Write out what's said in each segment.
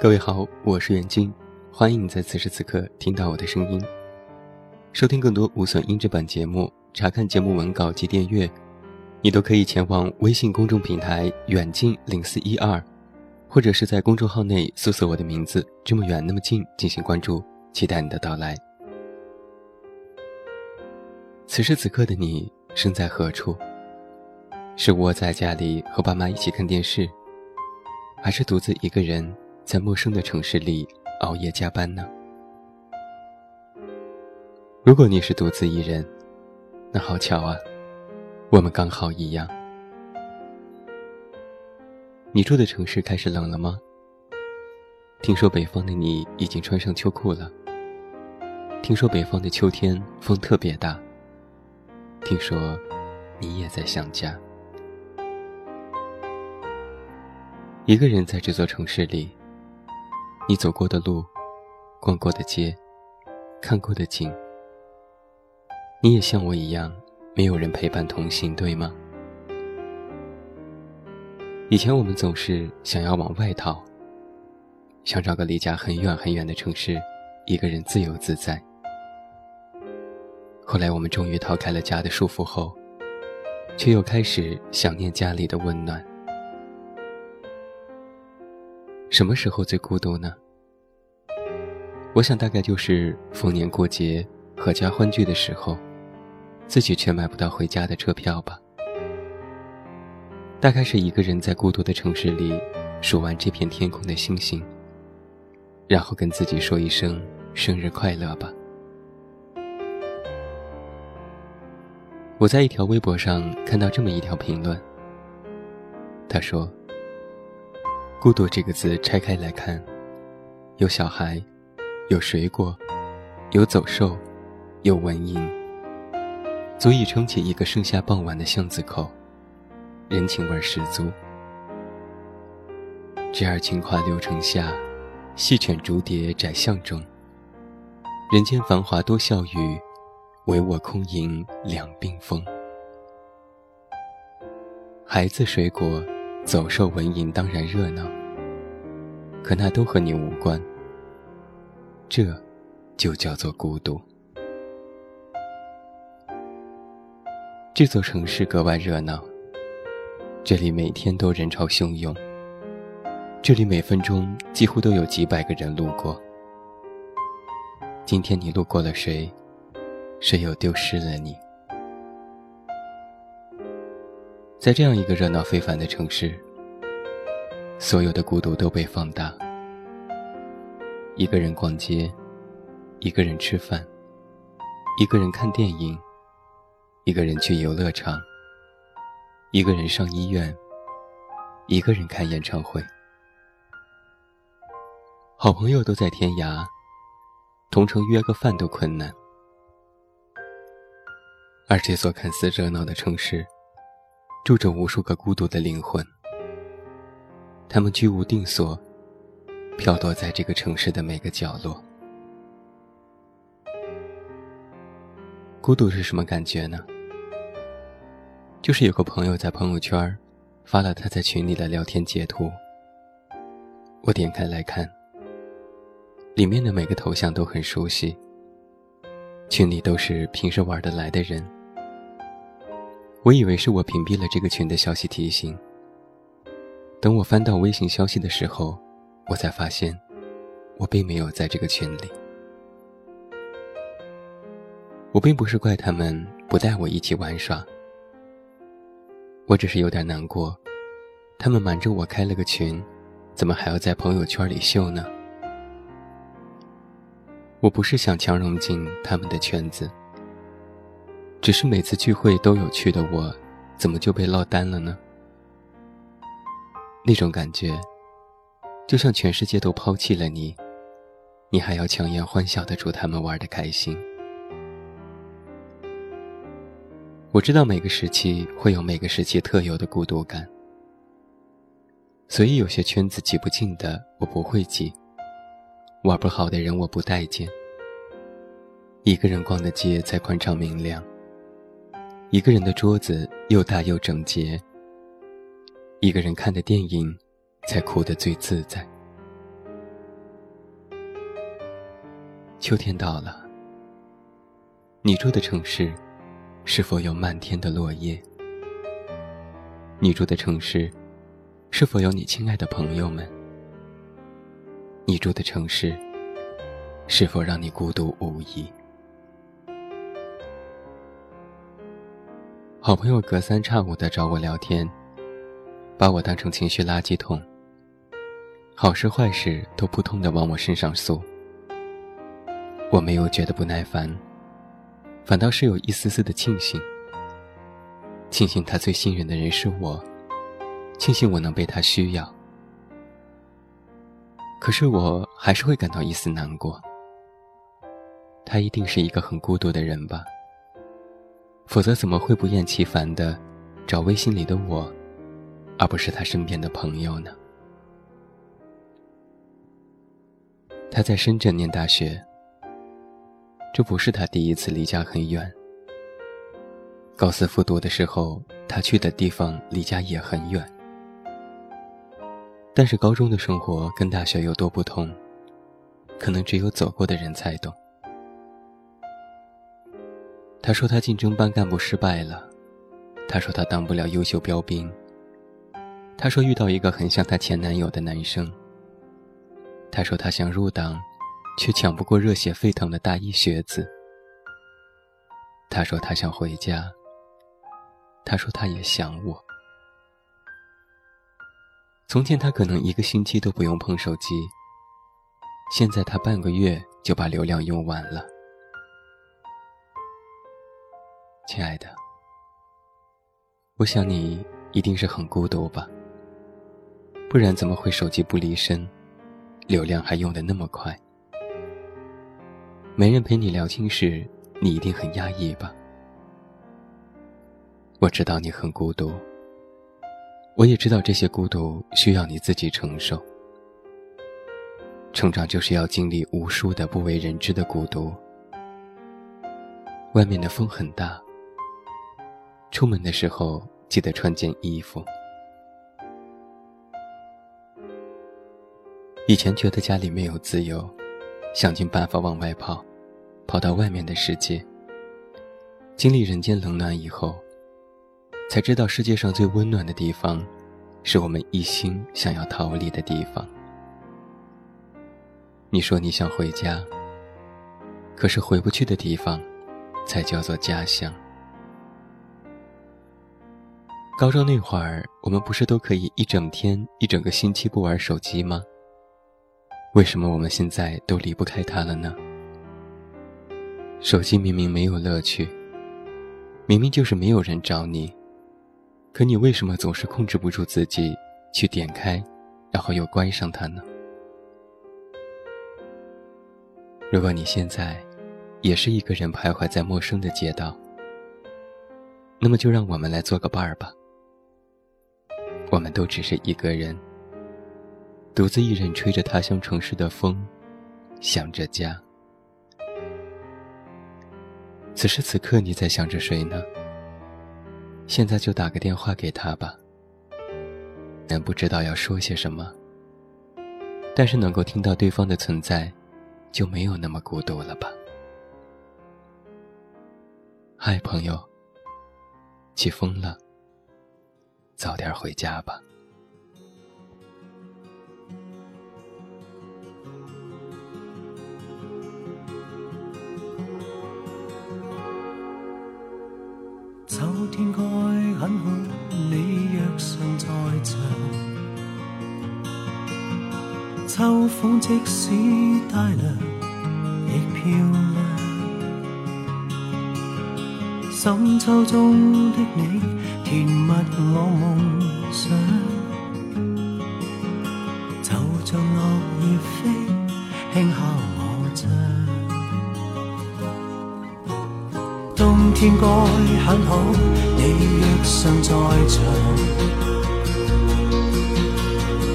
各位好，我是袁静，欢迎你在此时此刻听到我的声音。收听更多无损音质版节目，查看节目文稿及订阅，你都可以前往微信公众平台“远近零四一二”，或者是在公众号内搜索我的名字“这么远那么近”进行关注，期待你的到来。此时此刻的你，身在何处？是窝在家里和爸妈一起看电视，还是独自一个人？在陌生的城市里熬夜加班呢。如果你是独自一人，那好巧啊，我们刚好一样。你住的城市开始冷了吗？听说北方的你已经穿上秋裤了。听说北方的秋天风特别大。听说你也在想家。一个人在这座城市里。你走过的路，逛过的街，看过的景，你也像我一样，没有人陪伴同行，对吗？以前我们总是想要往外逃，想找个离家很远很远的城市，一个人自由自在。后来我们终于逃开了家的束缚后，却又开始想念家里的温暖。什么时候最孤独呢？我想大概就是逢年过节、阖家欢聚的时候，自己却买不到回家的车票吧。大概是一个人在孤独的城市里数完这片天空的星星，然后跟自己说一声生日快乐吧。我在一条微博上看到这么一条评论，他说。孤独这个字拆开来看，有小孩，有水果，有走兽，有蚊蝇，足以撑起一个盛夏傍晚的巷子口，人情味十足。这儿情话流城下，细犬竹蝶窄巷中。人间繁华多笑语，唯我空吟两鬓风。孩子，水果。走兽闻影当然热闹，可那都和你无关。这，就叫做孤独。这座城市格外热闹，这里每天都人潮汹涌，这里每分钟几乎都有几百个人路过。今天你路过了谁，谁又丢失了你？在这样一个热闹非凡的城市，所有的孤独都被放大。一个人逛街，一个人吃饭，一个人看电影，一个人去游乐场，一个人上医院，一个人看演唱会。好朋友都在天涯，同城约个饭都困难。而这座看似热闹的城市。住着无数个孤独的灵魂，他们居无定所，飘落在这个城市的每个角落。孤独是什么感觉呢？就是有个朋友在朋友圈发了他在群里的聊天截图，我点开来看，里面的每个头像都很熟悉，群里都是平时玩得来的人。我以为是我屏蔽了这个群的消息提醒。等我翻到微信消息的时候，我才发现，我并没有在这个群里。我并不是怪他们不带我一起玩耍，我只是有点难过。他们瞒着我开了个群，怎么还要在朋友圈里秀呢？我不是想强融进他们的圈子。只是每次聚会都有趣的我，怎么就被落单了呢？那种感觉，就像全世界都抛弃了你，你还要强颜欢笑的祝他们玩的开心。我知道每个时期会有每个时期特有的孤独感，所以有些圈子挤不进的我不会挤，玩不好的人我不待见。一个人逛的街才宽敞明亮。一个人的桌子又大又整洁。一个人看的电影，才哭得最自在。秋天到了，你住的城市是否有漫天的落叶？你住的城市是否有你亲爱的朋友们？你住的城市是否让你孤独无依？好朋友隔三差五的找我聊天，把我当成情绪垃圾桶。好事坏事都扑通的往我身上诉。我没有觉得不耐烦，反倒是有一丝丝的庆幸。庆幸他最信任的人是我，庆幸我能被他需要。可是我还是会感到一丝难过。他一定是一个很孤独的人吧。否则怎么会不厌其烦地找微信里的我，而不是他身边的朋友呢？他在深圳念大学，这不是他第一次离家很远。高四复读的时候，他去的地方离家也很远。但是高中的生活跟大学有多不同，可能只有走过的人才懂。他说他竞争班干部失败了，他说他当不了优秀标兵。他说遇到一个很像他前男友的男生。他说他想入党，却抢不过热血沸腾的大一学子。他说他想回家。他说他也想我。从前他可能一个星期都不用碰手机，现在他半个月就把流量用完了。亲爱的，我想你一定是很孤独吧，不然怎么会手机不离身，流量还用得那么快？没人陪你聊心事，你一定很压抑吧？我知道你很孤独，我也知道这些孤独需要你自己承受。成长就是要经历无数的不为人知的孤独。外面的风很大。出门的时候记得穿件衣服。以前觉得家里没有自由，想尽办法往外跑，跑到外面的世界。经历人间冷暖以后，才知道世界上最温暖的地方，是我们一心想要逃离的地方。你说你想回家，可是回不去的地方，才叫做家乡。高中那会儿，我们不是都可以一整天、一整个星期不玩手机吗？为什么我们现在都离不开它了呢？手机明明没有乐趣，明明就是没有人找你，可你为什么总是控制不住自己去点开，然后又关上它呢？如果你现在也是一个人徘徊在陌生的街道，那么就让我们来做个伴儿吧。我们都只是一个人，独自一人吹着他乡城市的风，想着家。此时此刻，你在想着谁呢？现在就打个电话给他吧。难不知道要说些什么，但是能够听到对方的存在，就没有那么孤独了吧？嗨，朋友，起风了。早点回家吧。秋天该很好，你若尚在场。秋风即使带凉，亦漂亮。深秋中的你。甜蜜我梦想，就像落叶飞轻敲我窗。冬天该很好，你若尚在场，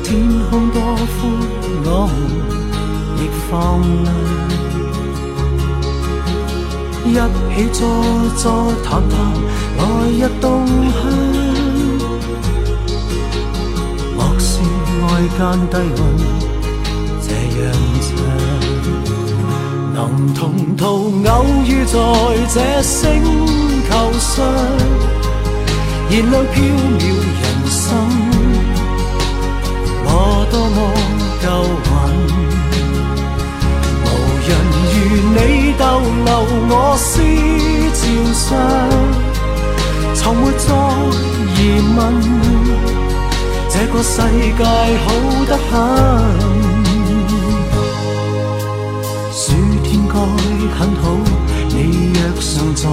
天空多宽，我们亦放亮。一起坐坐谈谈来日动向，莫说爱间低温这样长，能同途偶遇在这星球上，燃亮飘渺人生，我多么够运。逗留我思前上，从没再疑问。这个世界好得很，暑天该很好，你若尚在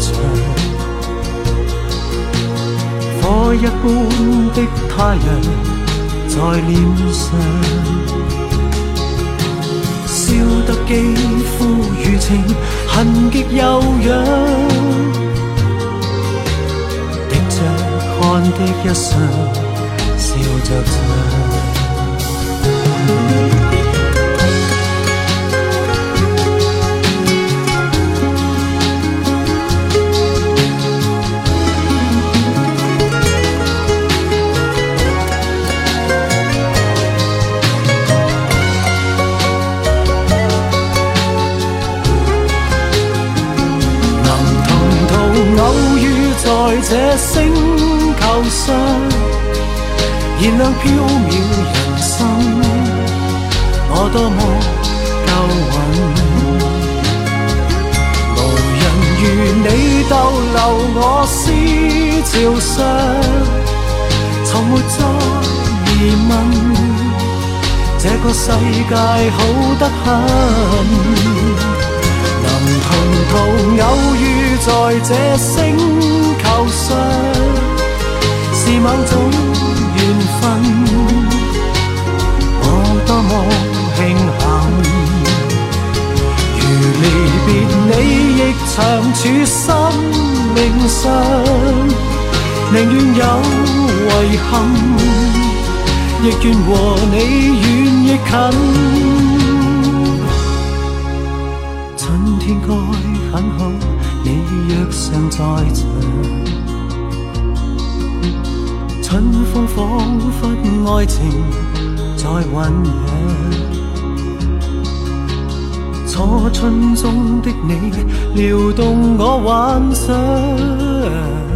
场，火一般的太阳在脸上。笑得肌肤如青，痕极柔痒，滴着汗的一双，笑着唱。在這星球上，燃亮飄渺人生，我多麼夠穩。無人如你逗留我思潮上，從沒再疑問，這個世界好得很，能同途偶遇。在這星球上，是某種緣分，我多麼慶幸。如離別你，亦長處生命上，寧願有遺憾，亦願和你遠亦近。春天該很好。你若尚在场，春风仿佛爱情在酝酿。初春中的你，撩动我幻想。